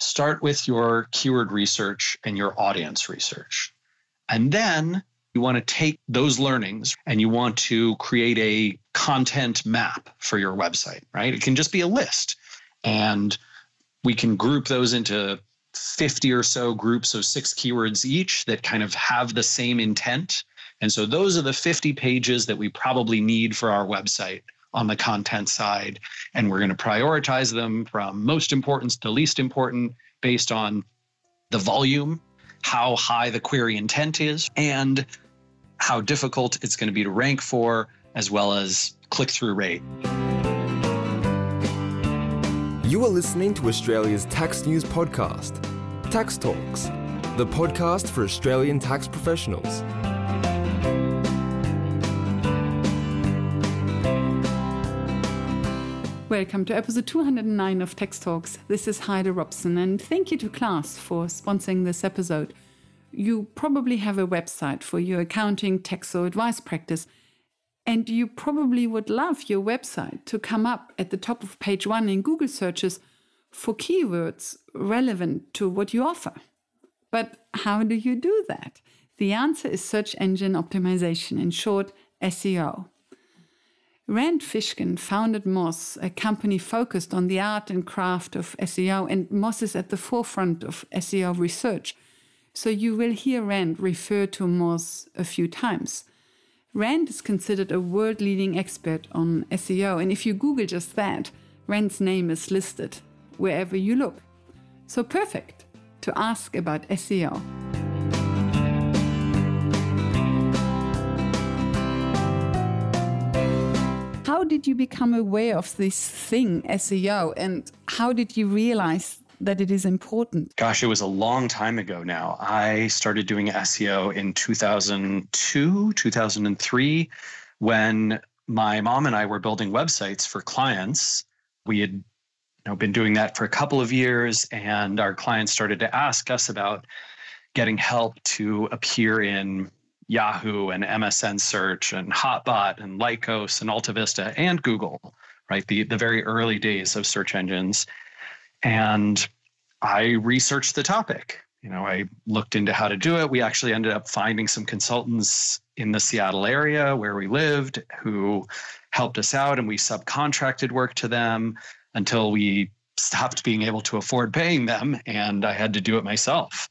start with your keyword research and your audience research. And then you want to take those learnings and you want to create a content map for your website, right? It can just be a list. And we can group those into 50 or so groups of six keywords each that kind of have the same intent. And so those are the 50 pages that we probably need for our website on the content side. And we're going to prioritize them from most important to least important based on the volume, how high the query intent is, and how difficult it's going to be to rank for, as well as click through rate. You are listening to Australia's tax news podcast, Tax Talks, the podcast for Australian tax professionals. Welcome to episode 209 of Tax Talks. This is Heide Robson, and thank you to Class for sponsoring this episode. You probably have a website for your accounting, tax, or advice practice, and you probably would love your website to come up at the top of page one in Google searches for keywords relevant to what you offer. But how do you do that? The answer is search engine optimization, in short, SEO. Rand Fishkin founded Moz, a company focused on the art and craft of SEO, and Moz is at the forefront of SEO research. So you will hear Rand refer to Moz a few times. Rand is considered a world leading expert on SEO, and if you Google just that, Rand's name is listed wherever you look. So perfect to ask about SEO. How did you become aware of this thing, SEO, and how did you realize that it is important? Gosh, it was a long time ago now. I started doing SEO in 2002, 2003, when my mom and I were building websites for clients. We had you know, been doing that for a couple of years, and our clients started to ask us about getting help to appear in Yahoo and MSN Search and Hotbot and Lycos and AltaVista and Google, right? The, the very early days of search engines. And I researched the topic. You know, I looked into how to do it. We actually ended up finding some consultants in the Seattle area where we lived who helped us out and we subcontracted work to them until we stopped being able to afford paying them and I had to do it myself.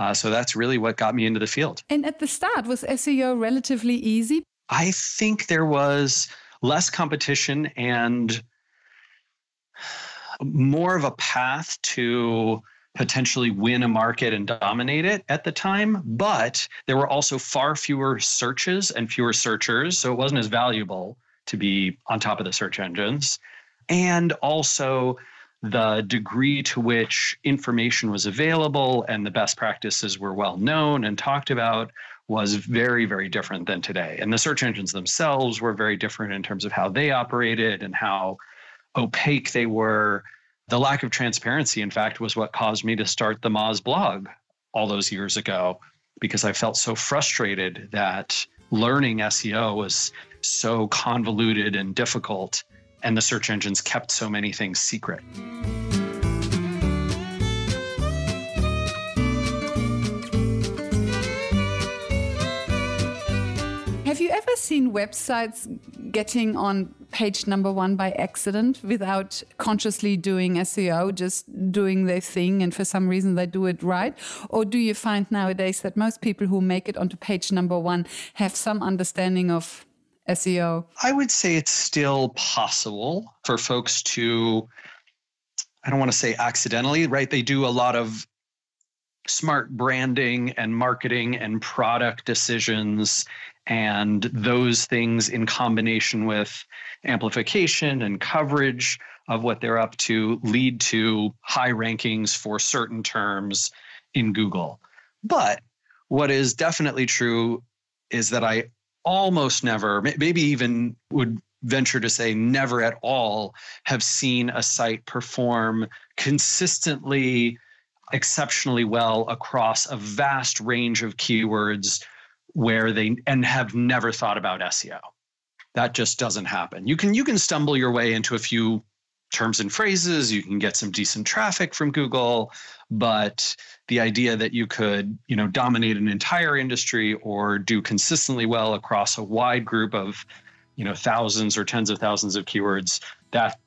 Uh, so that's really what got me into the field. And at the start, was SEO relatively easy? I think there was less competition and more of a path to potentially win a market and dominate it at the time. But there were also far fewer searches and fewer searchers. So it wasn't as valuable to be on top of the search engines. And also, the degree to which information was available and the best practices were well known and talked about was very, very different than today. And the search engines themselves were very different in terms of how they operated and how opaque they were. The lack of transparency, in fact, was what caused me to start the Moz blog all those years ago because I felt so frustrated that learning SEO was so convoluted and difficult and the search engines kept so many things secret. Have you ever seen websites getting on page number one by accident without consciously doing SEO, just doing their thing, and for some reason they do it right? Or do you find nowadays that most people who make it onto page number one have some understanding of SEO? I would say it's still possible for folks to, I don't want to say accidentally, right? They do a lot of smart branding and marketing and product decisions and those things in combination with amplification and coverage of what they're up to lead to high rankings for certain terms in Google. But what is definitely true is that I almost never, maybe even would venture to say never at all, have seen a site perform consistently exceptionally well across a vast range of keywords where they and have never thought about SEO. That just doesn't happen. You can you can stumble your way into a few terms and phrases, you can get some decent traffic from Google, but the idea that you could, you know, dominate an entire industry or do consistently well across a wide group of, you know, thousands or tens of thousands of keywords, that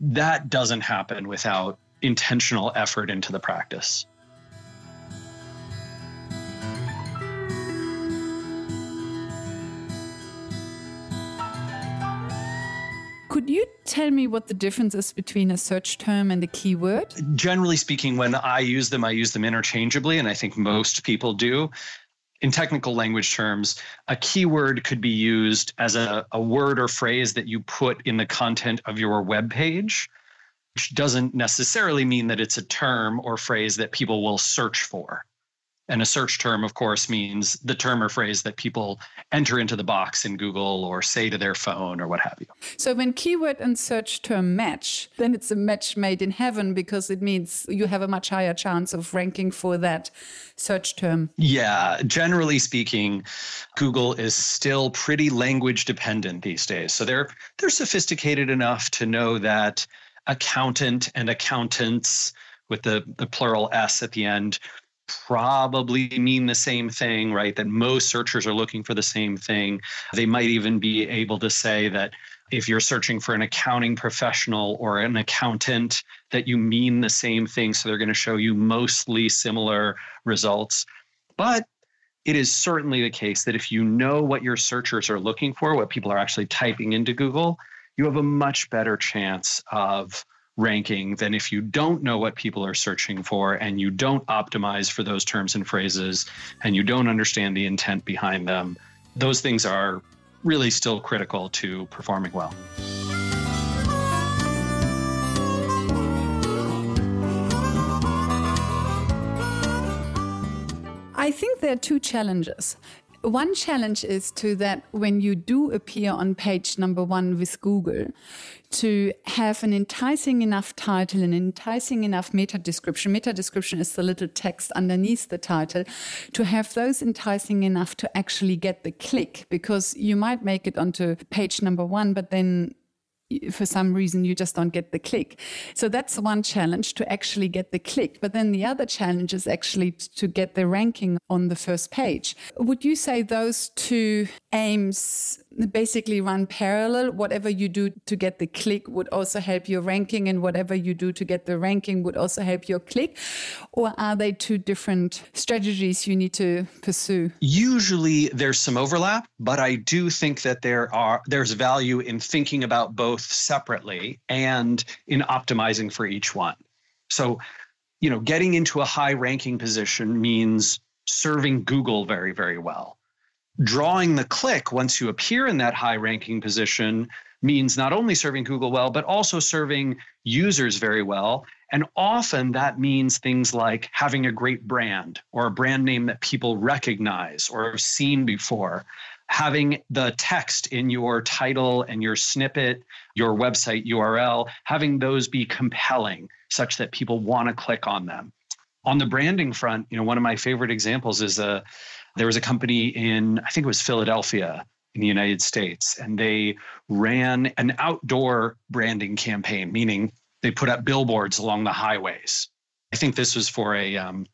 that doesn't happen without intentional effort into the practice. You tell me what the difference is between a search term and a keyword? Generally speaking, when I use them, I use them interchangeably, and I think most people do. In technical language terms, a keyword could be used as a, a word or phrase that you put in the content of your web page, which doesn't necessarily mean that it's a term or phrase that people will search for. And a search term, of course, means the term or phrase that people enter into the box in Google or say to their phone or what have you. So when keyword and search term match, then it's a match made in heaven because it means you have a much higher chance of ranking for that search term. Yeah, generally speaking, Google is still pretty language dependent these days. So they're they're sophisticated enough to know that accountant and accountants with the, the plural S at the end probably mean the same thing, right? That most searchers are looking for the same thing. They might even be able to say that if you're searching for an accounting professional or an accountant, that you mean the same thing. So they're going to show you mostly similar results. But it is certainly the case that if you know what your searchers are looking for, what people are actually typing into Google, you have a much better chance of ranking than if you don't know what people are searching for and you don't optimize for those terms and phrases and you don't understand the intent behind them. Those things are really still critical to performing well. I think there are two challenges. One challenge is to that when you do appear on page number one with Google, to have an enticing enough title, an enticing enough meta description. Meta description is the little text underneath the title, to have those enticing enough to actually get the click, because you might make it onto page number one, but then for some reason you just don't get the click. So that's one challenge to actually get the click. But then the other challenge is actually to get the ranking on the first page. Would you say those two aims basically run parallel? Whatever you do to get the click would also help your ranking, and whatever you do to get the ranking would also help your click? Or are they two different strategies you need to pursue? Usually there's some overlap, but I do think that there are there's value in thinking about both separately and in optimizing for each one. So, you know, getting into a high ranking position means serving Google very, very well. Drawing the click once you appear in that high ranking position means not only serving Google well, but also serving users very well. And often that means things like having a great brand or a brand name that people recognize or have seen before having the text in your title and your snippet, your website URL, having those be compelling such that people want to click on them. On the branding front, you know, one of my favorite examples is a there was a company in I think it was Philadelphia in the United States and they ran an outdoor branding campaign meaning they put up billboards along the highways. I think this was for a um,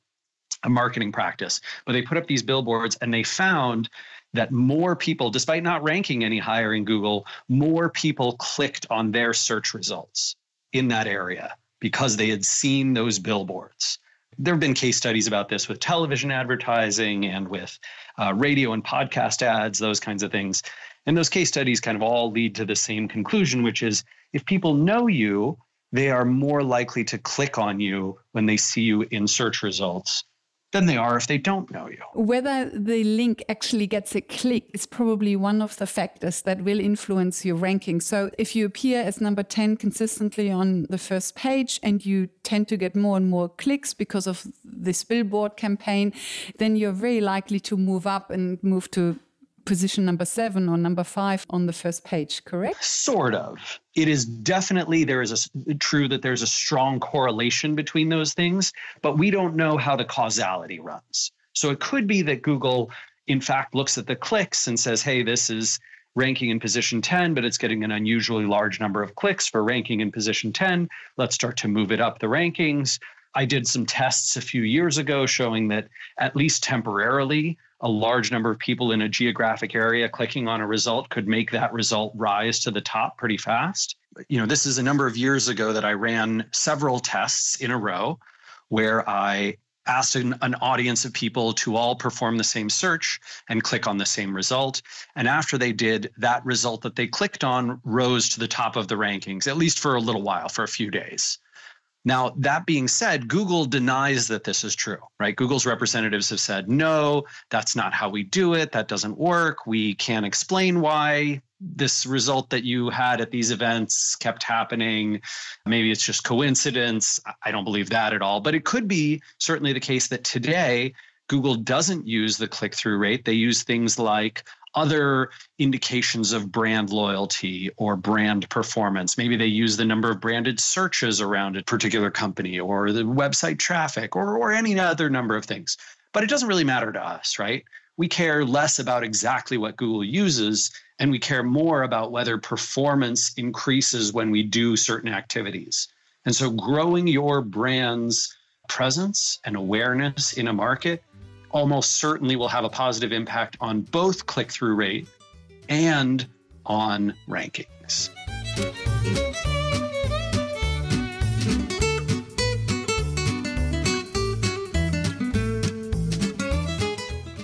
a marketing practice, but they put up these billboards and they found that more people, despite not ranking any higher in Google, more people clicked on their search results in that area because they had seen those billboards. There have been case studies about this with television advertising and with uh, radio and podcast ads, those kinds of things. And those case studies kind of all lead to the same conclusion, which is if people know you, they are more likely to click on you when they see you in search results than they are if they don't know you. Whether the link actually gets a click is probably one of the factors that will influence your ranking. So if you appear as number 10 consistently on the first page and you tend to get more and more clicks because of this billboard campaign, then you're very likely to move up and move to position number seven or number five on the first page, correct? Sort of. It is definitely there is a true that there's a strong correlation between those things, but we don't know how the causality runs. So it could be that Google, in fact, looks at the clicks and says, "Hey, this is ranking in position 10, but it's getting an unusually large number of clicks for ranking in position 10. Let's start to move it up the rankings. I did some tests a few years ago showing that at least temporarily, a large number of people in a geographic area clicking on a result could make that result rise to the top pretty fast. You know, this is a number of years ago that I ran several tests in a row where I asked an, an, audience of people to all perform the same search and click on the same result. And after they did, that result that they clicked on rose to the top of the rankings, at least for a little while, for a few days. Now, that being said, Google denies that this is true, right? Google's representatives have said, no, that's not how we do it. That doesn't work. We can't explain why this result that you had at these events kept happening. Maybe it's just coincidence. I don't believe that at all. But it could be certainly the case that today, Google doesn't use the click through rate. They use things like other indications of brand loyalty or brand performance. Maybe they use the number of branded searches around a particular company or the website traffic or, or any other number of things. But it doesn't really matter to us, right? We care less about exactly what Google uses and we care more about whether performance increases when we do certain activities. And so growing your brand's presence and awareness in a market almost certainly will have a positive impact on both click through rate and on rankings.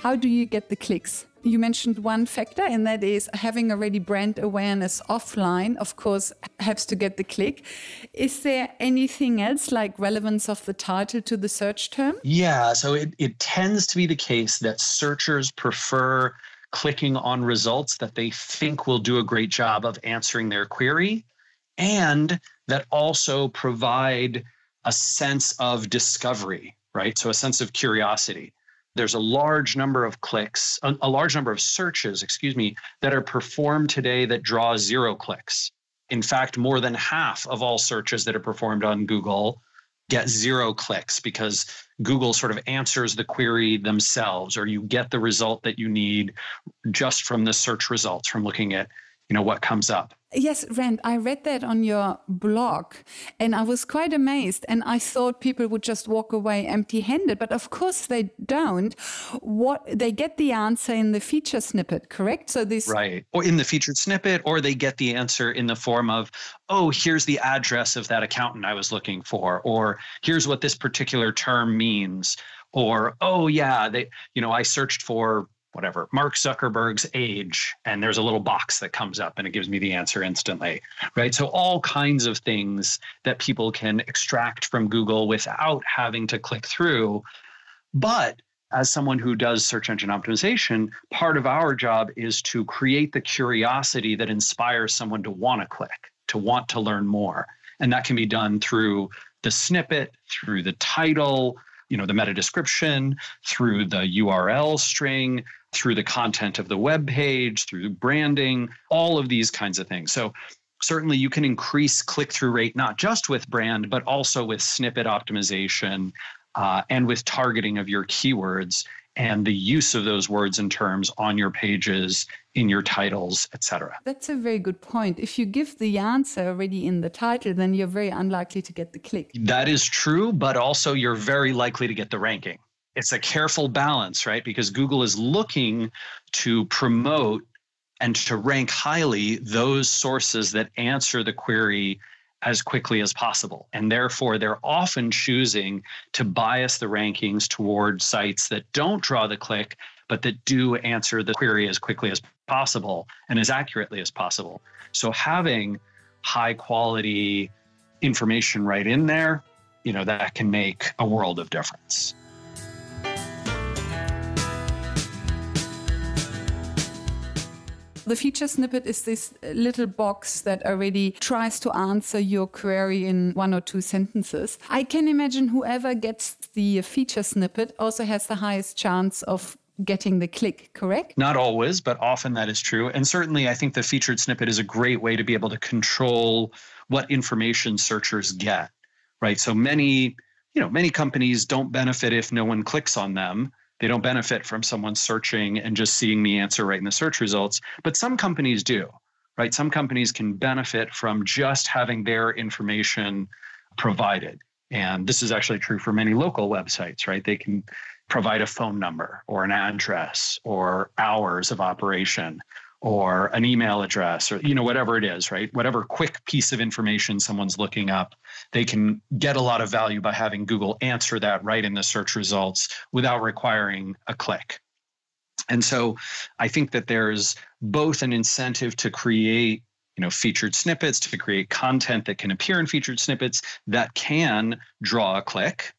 How do you get the clicks? You mentioned one factor, and that is having already brand awareness offline, of course, helps to get the click. Is there anything else like relevance of the title to the search term? Yeah, so it, it tends to be the case that searchers prefer clicking on results that they think will do a great job of answering their query and that also provide a sense of discovery, right? So a sense of curiosity there's a large number of clicks, a, a, large number of searches, excuse me, that are performed today that draw zero clicks. In fact, more than half of all searches that are performed on Google get zero clicks because Google sort of answers the query themselves, or you get the result that you need just from the search results from looking at you know what comes up yes rand i read that on your blog and i was quite amazed and i thought people would just walk away empty handed but of course they don't. What they get the answer in the feature snippet correct? So this right. Or in the featured snippet or they get the answer in the form of oh here's the address of that accountant i was looking for or here's what this particular term means or oh yeah they you know i searched for whatever Mark Zuckerberg's age, and there's a little box that comes up and it gives me the answer instantly, right? So all kinds of things that people can extract from Google without having to click through. But as someone who does search engine optimization, part of our job is to create the curiosity that inspires someone to want to click, to want to learn more. And that can be done through the snippet, through the title, you know, the meta description, through the URL string, through the content of the web page, through branding, all of these kinds of things. So certainly you can increase click-through rate not just with brand, but also with snippet optimization uh, and with targeting of your keywords and the use of those words and terms on your pages in your titles etc that's a very good point. If you give the answer already in the title then you're very unlikely to get the click. That is true but also you're very likely to get the ranking. It's a careful balance right? Because google is looking to promote and to rank highly those sources that answer the query as quickly as possible. And therefore, they're often choosing to bias the rankings toward sites that don't draw the click, but that do answer the query as quickly as possible and as accurately as possible. So having high quality information right in there, you know, that can make a world of difference. The feature snippet is this little box that already tries to answer your query in one or two sentences. I can imagine whoever gets the feature snippet also has the highest chance of getting the click, correct? Not always, but often that is true. And certainly, I think the featured snippet is a great way to be able to control what information searchers get, right? So many, you know, many companies don't benefit if no one clicks on them They don't benefit from someone searching and just seeing the answer right in the search results. But some companies do, right? Some companies can benefit from just having their information provided. And this is actually true for many local websites, right? They can provide a phone number or an address or hours of operation or an email address or you know whatever it is right? Whatever quick piece of information someone's looking up they can get a lot of value by having google answer that right in the search results without requiring a click. And so i think that there's both an incentive to create you know featured snippets to create content that can appear in featured snippets that can draw a click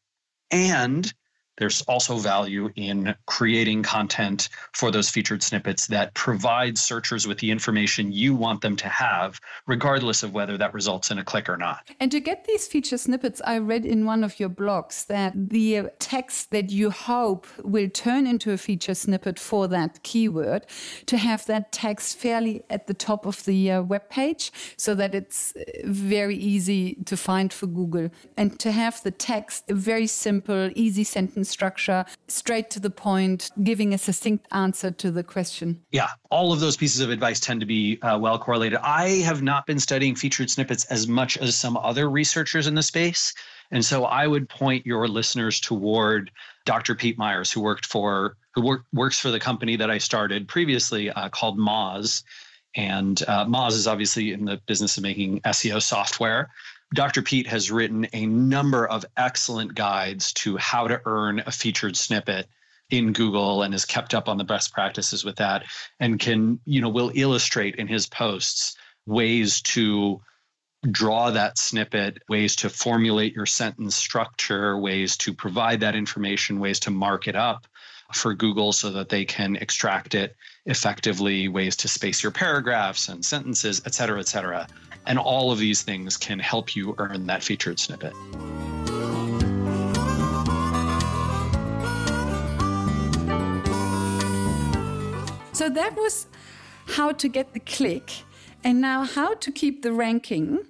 and there's also value in creating content for those featured snippets that provide searchers with the information you want them to have, regardless of whether that results in a click or not. And to get these feature snippets, I read in one of your blogs that the text that you hope will turn into a feature snippet for that keyword, to have that text fairly at the top of the uh, web page so that it's uh, very easy to find for Google, and to have the text a very simple, easy sentence structure, straight to the point, giving a succinct answer to the question. Yeah, all of those pieces of advice tend to be uh, well correlated. I have not been studying featured snippets as much as some other researchers in the space. And so I would point your listeners toward Dr. Pete Meyers, who worked for who work, works for the company that I started previously uh, called Moz. And uh, Moz is obviously in the business of making SEO software. Dr. Pete has written a number of excellent guides to how to earn a featured snippet in Google and has kept up on the best practices with that and can, you know, will illustrate in his posts ways to draw that snippet, ways to formulate your sentence structure, ways to provide that information, ways to mark it up for Google so that they can extract it effectively, ways to space your paragraphs and sentences, et cetera, et cetera. And all of these things can help you earn that featured snippet. So that was how to get the click. And now, how to keep the ranking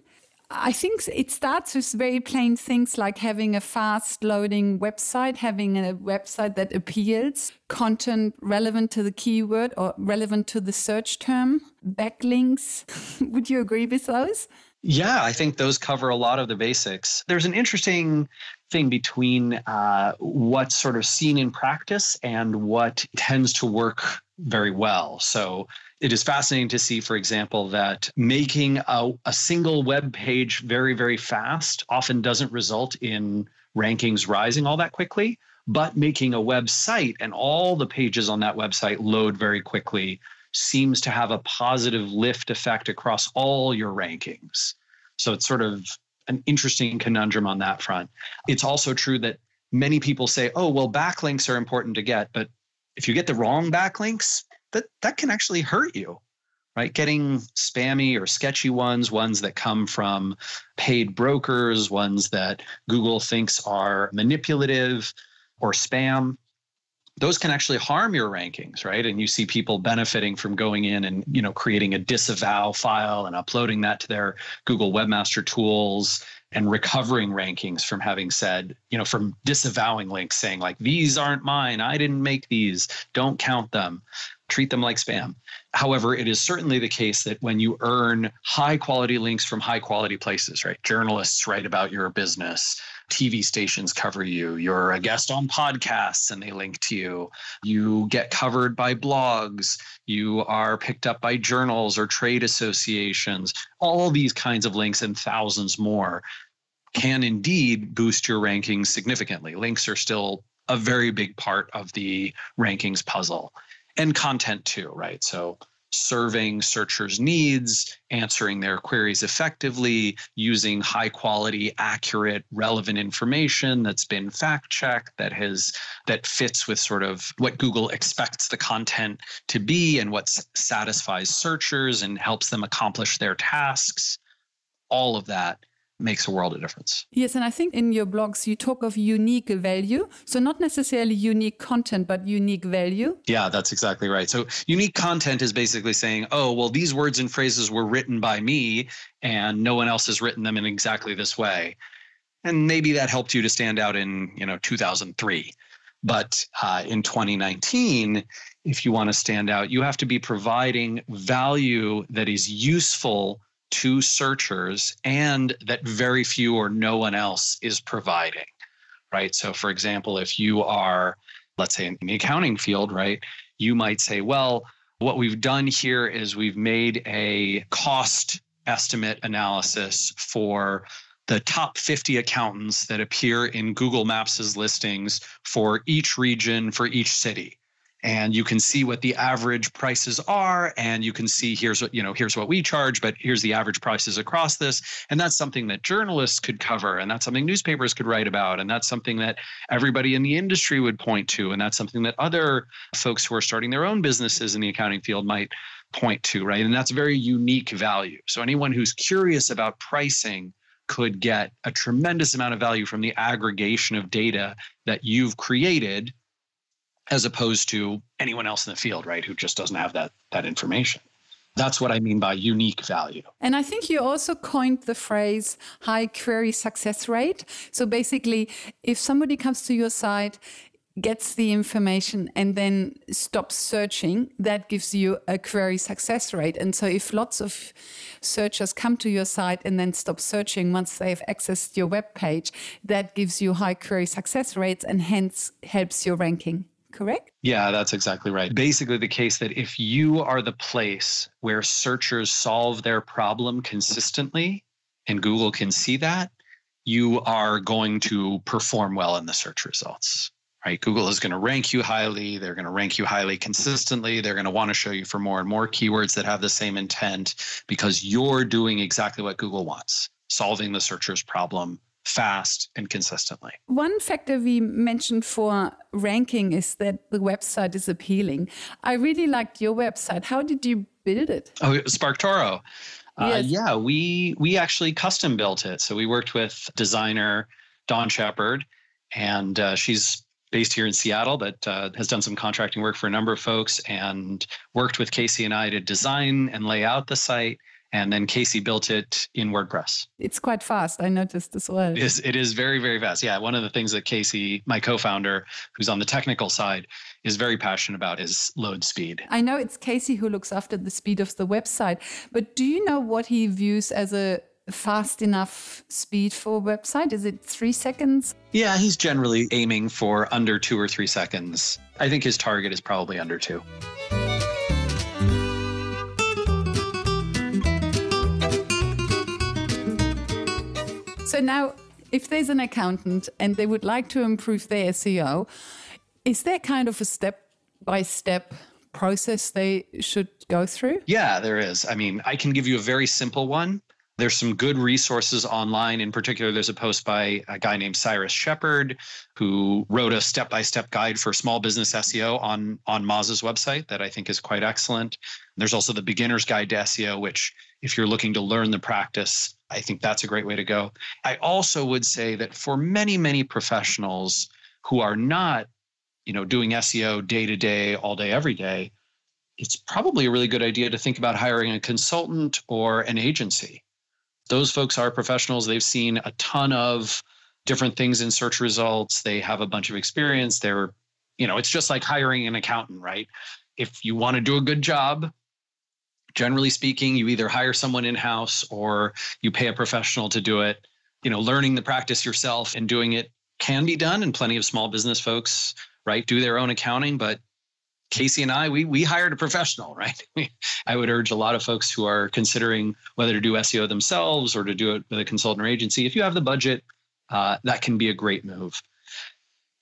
I think it starts with very plain things like having a fast loading website, having a website that appeals, content relevant to the keyword or relevant to the search term, backlinks. Would you agree with those? Yeah, I think those cover a lot of the basics. There's an interesting thing between uh, what's sort of seen in practice and what tends to work very well. So it is fascinating to see, for example, that making a, a single web page very, very fast often doesn't result in rankings rising all that quickly, but making a website and all the pages on that website load very quickly seems to have a positive lift effect across all your rankings. So it's sort of an interesting conundrum on that front. It's also true that many people say, oh, well, backlinks are important to get, but if you get the wrong backlinks, that that can actually hurt you right? Getting spammy or sketchy ones ones that come from paid brokers ones that google thinks are manipulative or spam. Those can actually harm your rankings right? And you see people benefiting from going in and you know creating a disavow file and uploading that to their google webmaster tools and recovering rankings from having said, you know, from disavowing links saying, like, these aren't mine, I didn't make these, don't count them, treat them like spam. However, it is certainly the case that when you earn high quality links from high quality places, right? Journalists write about your business, TV stations cover you, you're a guest on podcasts and they link to you, you get covered by blogs, you are picked up by journals or trade associations, all these kinds of links and thousands more can indeed boost your rankings significantly. Links are still a very big part of the rankings puzzle and content too, right? So serving searchers' needs, answering their queries effectively, using high quality, accurate, relevant information that's been fact checked, that has that fits with sort of what Google expects the content to be and what satisfies searchers and helps them accomplish their tasks. All of that makes a world of difference. Yes, and I think in your blogs you talk of unique value. So not necessarily unique content, but unique value. Yeah, that's exactly right. So unique content is basically saying, oh, well, these words and phrases were written by me and no one else has written them in exactly this way. And maybe that helped you to stand out in, you know, 2003. But uh, in 2019, if you want to stand out, you have to be providing value that is useful to searchers and that very few or no one else is providing, right? So, for example, if you are, let's say, in the accounting field, right, you might say, well, what we've done here is we've made a cost estimate analysis for the top 50 accountants that appear in Google Maps' listings for each region, for each city. And you can see what the average prices are, and you can see here's what you know, here's what we charge, but here's the average prices across this. And that's something that journalists could cover, and that's something newspapers could write about, and that's something that everybody in the industry would point to, and that's something that other folks who are starting their own businesses in the accounting field might point to, right? And that's very unique value. So anyone who's curious about pricing could get a tremendous amount of value from the aggregation of data that you've created as opposed to anyone else in the field right who just doesn't have that that information that's what i mean by unique value and i think you also coined the phrase high query success rate so basically if somebody comes to your site gets the information and then stops searching, that gives you a query success rate. And so if lots of searchers come to your site and then stop searching once they've accessed your web page, that gives you high query success rates and hence helps your ranking. Correct? Yeah, that's exactly right. Basically, the case that if you are the place where searchers solve their problem consistently, and Google can see that, you are going to perform well in the search results right? Google is going to rank you highly. They're going to rank you highly consistently. They're going to want to show you for more and more keywords that have the same intent because you're doing exactly what Google wants, solving the searcher's problem fast and consistently. One factor we mentioned for ranking is that the website is appealing. I really liked your website. How did you build it? Oh, SparkToro. Uh, yeah, we we actually custom built it. So we worked with designer Dawn Shepard, and uh, she's based here in Seattle but uh, has done some contracting work for a number of folks and worked with Casey and I to design and lay out the site. And then Casey built it in WordPress. It's quite fast. I noticed as well. It is, it is very, very fast. Yeah. One of the things that Casey, my co founder, who's on the technical side, is very passionate about is load speed. I know it's Casey who looks after the speed of the website, but do you know what he views as a fast enough speed for a website? Is it three seconds? Yeah, he's generally aiming for under two or three seconds. I think his target is probably under two. So now, if there's an accountant and they would like to improve their SEO, is there kind of a step by step process they should go through? Yeah, there is. I mean, I can give you a very simple one. There's some good resources online. In particular, there's a post by a guy named Cyrus Shepard who wrote a step-by-step guide for small business SEO on on Moz's website that I think is quite excellent. There's also the beginner's guide to SEO, which if you're looking to learn the practice, I think that's a great way to go. I also would say that for many, many professionals who are not, you know, doing SEO day to day, all day, every day, it's probably a really good idea to think about hiring a consultant or an agency those folks are professionals. They've seen a ton of different things in search results. They have a bunch of experience. They're, you know, it's just like hiring an accountant, right? If you want to do a good job, generally speaking, you either hire someone in house or you pay a professional to do it. You know, learning the practice yourself and doing it can be done, and plenty of small business folks, right, do their own accounting, but Casey and I, we we hired a professional, right? I would urge a lot of folks who are considering whether to do SEO themselves or to do it with a consultant or agency. If you have the budget, uh, that can be a great move.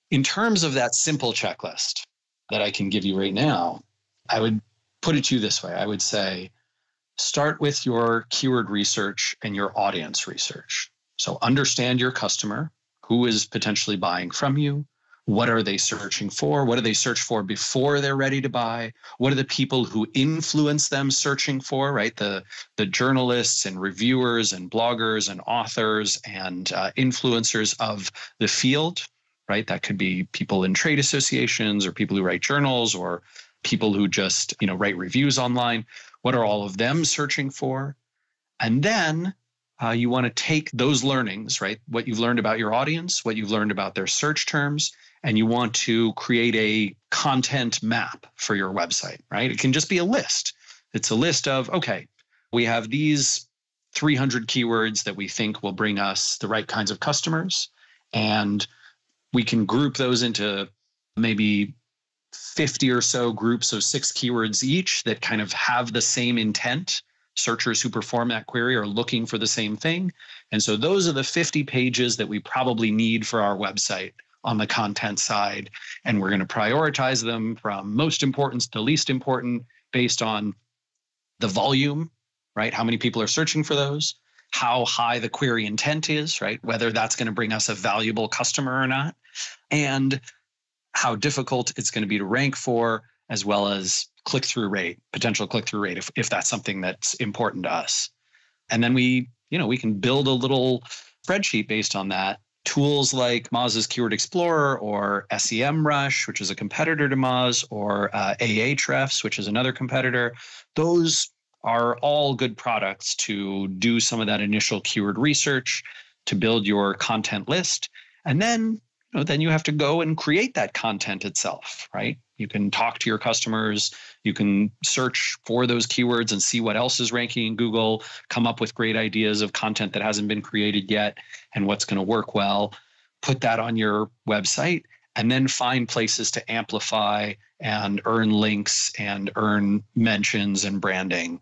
In terms of that simple checklist that I can give you right now, I would put it to you this way. I would say start with your keyword research and your audience research. So understand your customer, who is potentially buying from you, what are they searching for? What do they search for before they're ready to buy? What are the people who influence them searching for, right? The, the journalists and reviewers and bloggers and authors and uh, influencers of the field, right? That could be people in trade associations or people who write journals or people who just, you know, write reviews online. What are all of them searching for? And then uh, you want to take those learnings, right? What you've learned about your audience, what you've learned about their search terms, and you want to create a content map for your website, right? It can just be a list. It's a list of, okay, we have these 300 keywords that we think will bring us the right kinds of customers. And we can group those into maybe 50 or so groups of six keywords each that kind of have the same intent. Searchers who perform that query are looking for the same thing. And so those are the 50 pages that we probably need for our website on the content side. And we're going to prioritize them from most important to least important based on the volume, right? How many people are searching for those? How high the query intent is, right? Whether that's going to bring us a valuable customer or not. And how difficult it's going to be to rank for, as well as click through rate, potential click through rate, if, if that's something that's important to us. And then we, you know, we can build a little spreadsheet based on that tools like Moz's Keyword Explorer or SEM Rush, which is a competitor to Moz, or uh, Ahrefs, which is another competitor, those are all good products to do some of that initial keyword research, to build your content list. And then know, then you have to go and create that content itself, right? You can talk to your customers, you can search for those keywords and see what else is ranking in Google, come up with great ideas of content that hasn't been created yet and what's going to work well, put that on your website, and then find places to amplify and earn links and earn mentions and branding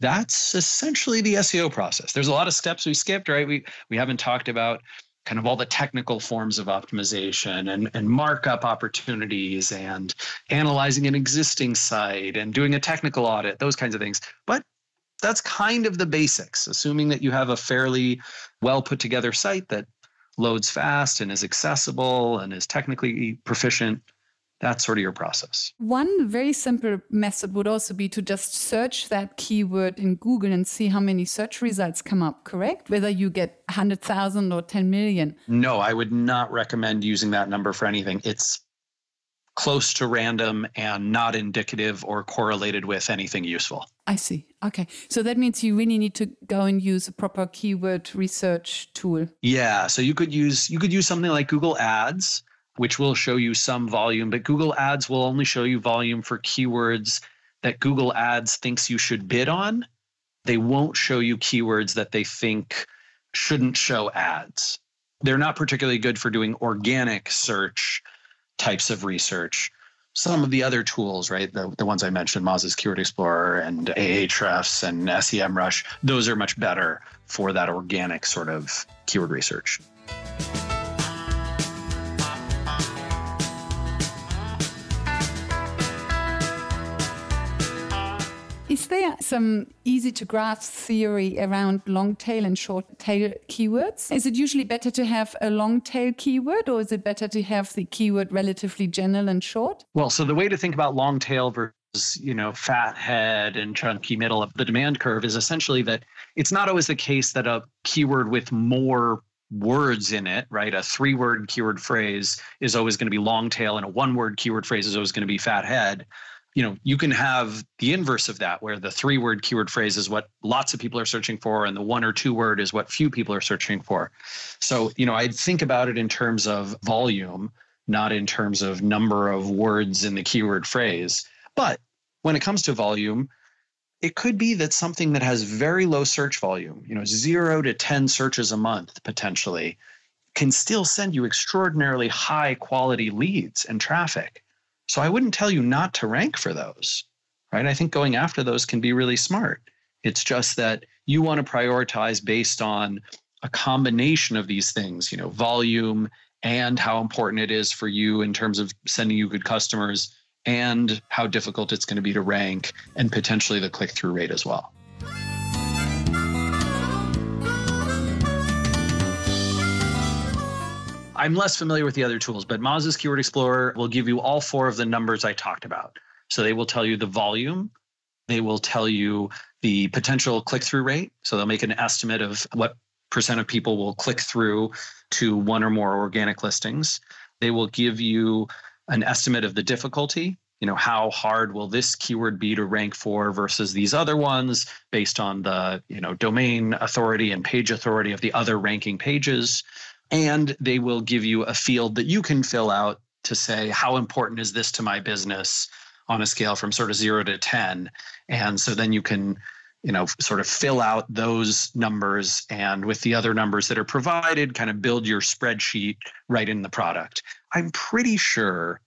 that's essentially the SEO process. There's a lot of steps we skipped, right? We we haven't talked about kind of all the technical forms of optimization and, and markup opportunities and analyzing an existing site and doing a technical audit, those kinds of things. But that's kind of the basics, assuming that you have a fairly well put together site that loads fast and is accessible and is technically proficient that's sort of your process. One very simple method would also be to just search that keyword in Google and see how many search results come up, correct? Whether you get 100,000 or 10 million. No, I would not recommend using that number for anything. It's close to random and not indicative or correlated with anything useful. I see. Okay. So that means you really need to go and use a proper keyword research tool. Yeah, so you could use you could use something like Google Ads which will show you some volume, but Google Ads will only show you volume for keywords that Google Ads thinks you should bid on. They won't show you keywords that they think shouldn't show ads. They're not particularly good for doing organic search types of research. Some of the other tools, right, the, the ones I mentioned, Moz's Keyword Explorer and Ahrefs and SEMrush, those are much better for that organic sort of keyword research. Is there some easy to grasp theory around long tail and short tail keywords? Is it usually better to have a long tail keyword or is it better to have the keyword relatively general and short? Well, so the way to think about long tail versus you know fat head and chunky middle of the demand curve is essentially that it's not always the case that a keyword with more words in it, right? A three word keyword phrase is always going to be long tail and a one word keyword phrase is always going to be fat head you know you can have the inverse of that where the three word keyword phrase is what lots of people are searching for and the one or two word is what few people are searching for. So you know i'd think about it in terms of volume not in terms of number of words in the keyword phrase. But when it comes to volume it could be that something that has very low search volume you know 0 to 10 searches a month potentially can still send you extraordinarily high quality leads and traffic so I wouldn't tell you not to rank for those, right? I think going after those can be really smart. It's just that you want to prioritize based on a combination of these things, you know, volume and how important it is for you in terms of sending you good customers and how difficult it's going to be to rank and potentially the click through rate as well. I'm less familiar with the other tools, but Moz's Keyword Explorer will give you all four of the numbers I talked about. So they will tell you the volume, they will tell you the potential click through rate. So they'll make an estimate of what percent of people will click through to one or more organic listings. They will give you an estimate of the difficulty. you know how hard will this keyword be to rank for versus these other ones based on the you know domain authority and page authority of the other ranking pages and they will give you a field that you can fill out to say how important is this to my business on a scale from sort of 0 to 10 and so then you can you know sort of fill out those numbers and with the other numbers that are provided kind of build your spreadsheet right in the product i'm pretty sure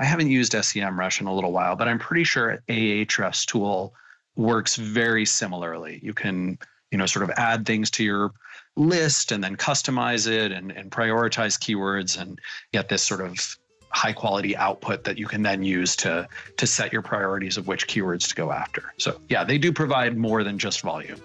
I haven't used SEMrush in a little while, but I'm pretty sure Ahrefs tool works very similarly. You can, you know, sort of add things to your list and then customize it and, and prioritize keywords and get this sort of high quality output that you can then use to to set your priorities of which keywords to go after. So yeah, they do provide more than just volume.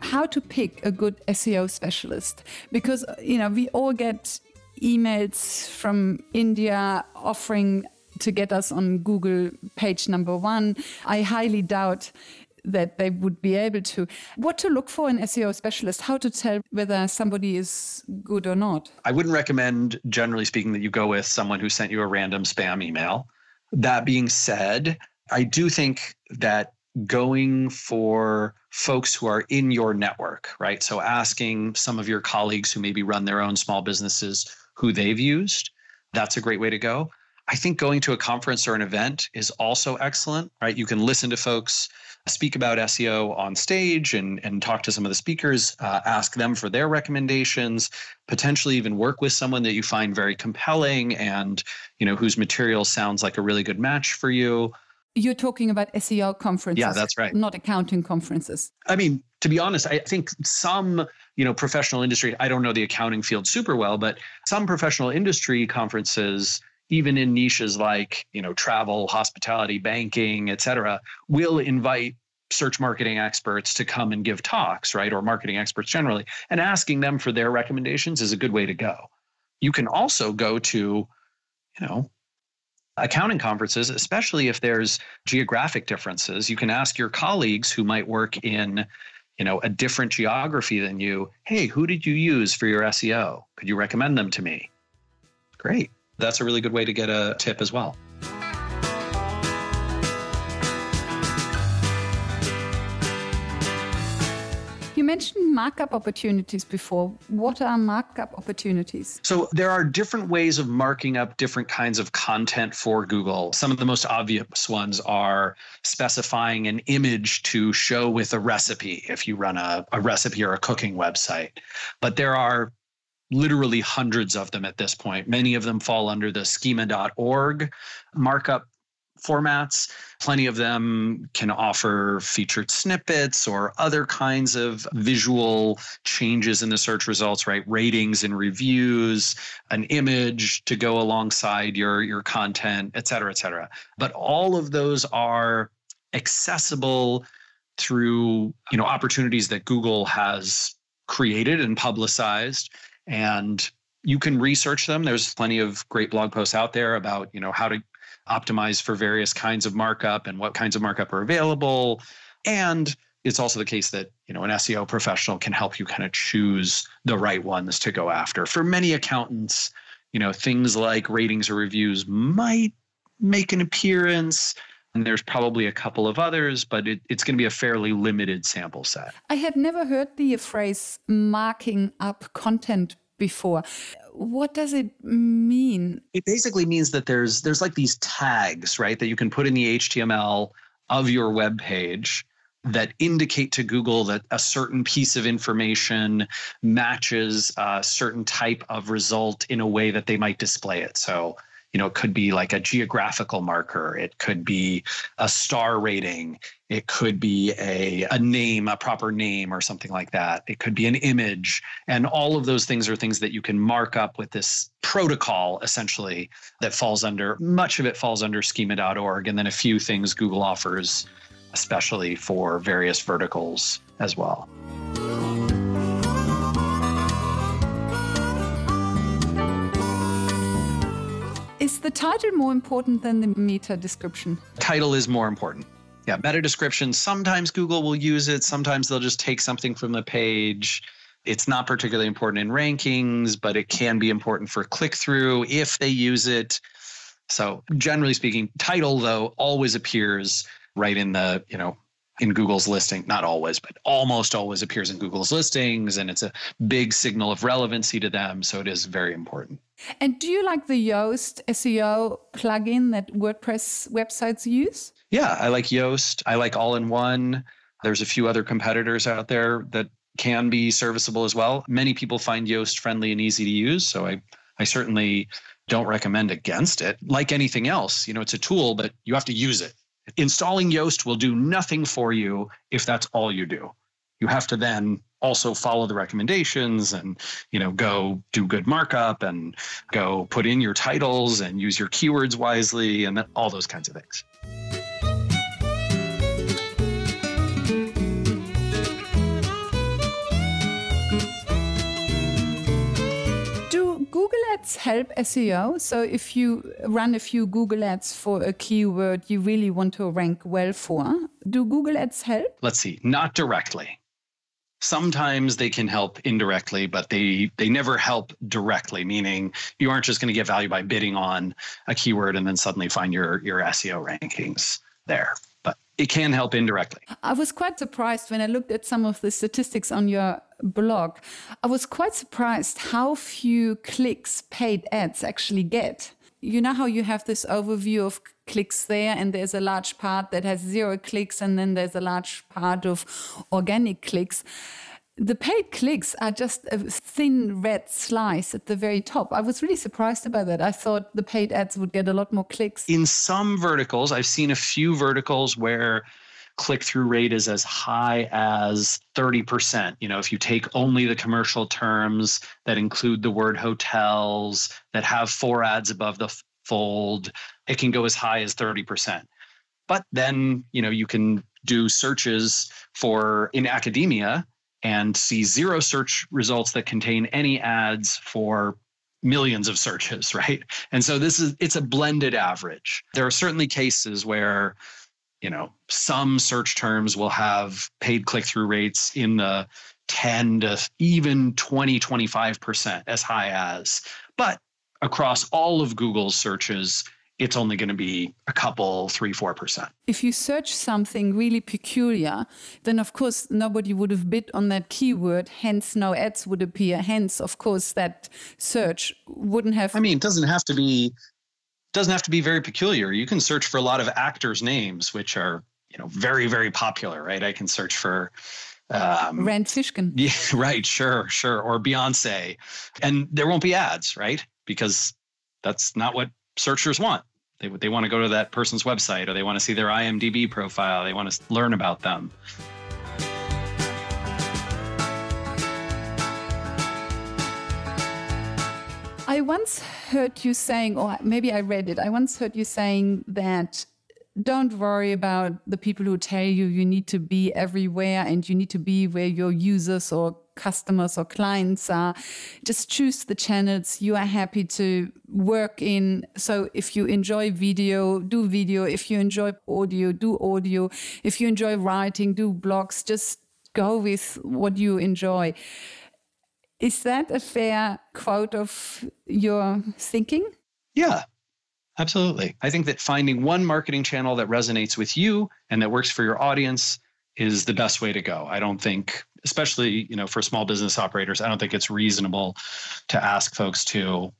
how to pick a good SEO specialist because you know we all get emails from India offering to get us on Google page number 1 I highly doubt that they would be able to. What to look for in SEO specialist how to tell whether somebody is good or not? I wouldn't recommend generally speaking that you go with someone who sent you a random spam email. That being said I do think that going for folks who are in your network, right? So asking some of your colleagues who maybe run their own small businesses who they've used, that's a great way to go. I think going to a conference or an event is also excellent, right? You can listen to folks speak about SEO on stage and, and talk to some of the speakers, uh, ask them for their recommendations, potentially even work with someone that you find very compelling and, you know, whose material sounds like a really good match for you. You're talking about SEO conferences. Yeah, that's right. Not accounting conferences. I mean, to be honest, I think some, you know, professional industry, I don't know the accounting field super well, but some professional industry conferences, even in niches like, you know, travel, hospitality, banking, et cetera, will invite search marketing experts to come and give talks, right? Or marketing experts generally. And asking them for their recommendations is a good way to go. You can also go to, you know, accounting conferences, especially if there's geographic differences, you can ask your colleagues who might work in you know a different geography than you hey who did you use for your seo could you recommend them to me great that's a really good way to get a tip as well You mentioned markup opportunities before. What are markup opportunities? So, there are different ways of marking up different kinds of content for Google. Some of the most obvious ones are specifying an image to show with a recipe if you run a, a recipe or a cooking website. But there are literally hundreds of them at this point. Many of them fall under the schema.org markup formats. Plenty of them can offer featured snippets or other kinds of visual changes in the search results, right? Ratings and reviews, an image to go alongside your, your content, et cetera, et cetera. But all of those are accessible through you know opportunities that Google has created and publicized and you can research them there's plenty of great blog posts out there about you know how to optimize for various kinds of markup and what kinds of markup are available. And it's also the case that you know an SEO professional can help you kind of choose the right ones to go after. For many accountants, you know things like ratings or reviews might make an appearance. And there's probably a couple of others, but it, it's going to be a fairly limited sample set. I had never heard the phrase marking up content before what does it mean? It basically means that there's there's like these tags, right, that you can put in the HTML of your web page that indicate to Google that a certain piece of information matches a certain type of result in a way that they might display it. So you know, it could be like a geographical marker. It could be a star rating. It could be a, a name, a proper name, or something like that. It could be an image. And all of those things are things that you can mark up with this protocol, essentially, that falls under, much of it falls under schema.org. And then a few things Google offers, especially for various verticals as well. Is the title more important than the meta description? Title is more important. Yeah, meta description. Sometimes Google will use it. Sometimes they'll just take something from the page. It's not particularly important in rankings, but it can be important for click through if they use it. So, generally speaking, title though always appears right in the, you know, in Google's listing, not always, but almost always appears in Google's listings and it's a big signal of relevancy to them, so it is very important. And do you like the Yoast SEO plugin that WordPress websites use? Yeah, I like Yoast. I like All in One. There's a few other competitors out there that can be serviceable as well. Many people find Yoast friendly and easy to use, so I I certainly don't recommend against it. Like anything else, you know, it's a tool, but you have to use it. Installing Yoast will do nothing for you if that's all you do. You have to then also follow the recommendations and you know go do good markup and go put in your titles and use your keywords wisely and all those kinds of things. Ads help SEO? So if you run a few Google ads for a keyword you really want to rank well for, do Google ads help? Let's see, not directly. Sometimes they can help indirectly, but they they never help directly, meaning you aren't just going to get value by bidding on a keyword and then suddenly find your your SEO rankings there it can help indirectly. I was quite surprised when I looked at some of the statistics on your blog. I was quite surprised how few clicks paid ads actually get. You know how you have this overview of clicks there, and there's a large part that has zero clicks, and then there's a large part of organic clicks the paid clicks are just a thin red slice at the very top. I was really surprised about that. I thought the paid ads would get a lot more clicks. In some verticals, I've seen a few verticals where click through rate is as high as 30%. You know, if you take only the commercial terms that include the word hotels, that have four ads above the fold, it can go as high as 30%. But then, you know, you can do searches for in academia and see zero search results that contain any ads for millions of searches right? And so this is it's a blended average. There are certainly cases where you know some search terms will have paid click-through rates in the 10 to even 20 25% as high as. But across all of google's searches it's only going to be a couple, three, four percent. If you search something really peculiar, then of course nobody would have bid on that keyword, hence no ads would appear. Hence, of course, that search wouldn't have. I mean, it doesn't have to be doesn't have to be very peculiar. You can search for a lot of actors' names, which are you know very very popular, right? I can search for um, Rand Fishkin. Yeah, right. Sure, sure. Or Beyonce, and there won't be ads, right? Because that's not what searchers want. They, they want to go to that person's website or they want to see their IMDb profile. They want to learn about them. I once heard you saying, or maybe I read it, I once heard you saying that don't worry about the people who tell you you need to be everywhere and you need to be where your users or customers or clients are. Just choose the channels you are happy to work in. So if you enjoy video, do video. If you enjoy audio, do audio. If you enjoy writing, do blogs. Just go with what you enjoy. Is that a fair quote of your thinking? Yeah, absolutely. I think that finding one marketing channel that resonates with you and that works for your audience is the best way to go. I don't think especially you know for small business operators i don't think it's reasonable to ask folks to you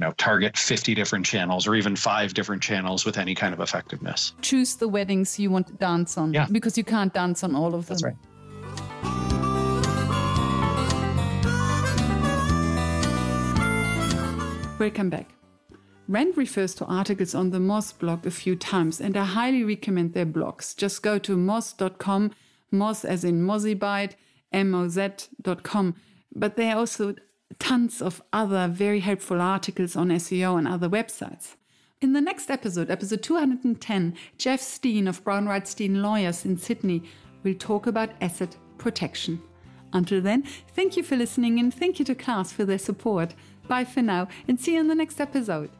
know target 50 different channels or even five different channels with any kind of effectiveness choose the weddings you want to dance on yeah. because you can't dance on all of them that's right welcome back Rand refers to articles on the Moz blog a few times, and I highly recommend their blogs. Just go to moz.com, Moz as in Mozzibyte, moz.com. But there are also tons of other very helpful articles on SEO and other websites. In the next episode, episode 210, Jeff Stein of Brown Wright Stein Lawyers in Sydney will talk about asset protection. Until then, thank you for listening and thank you to Class for their support. Bye for now and see you in the next episode.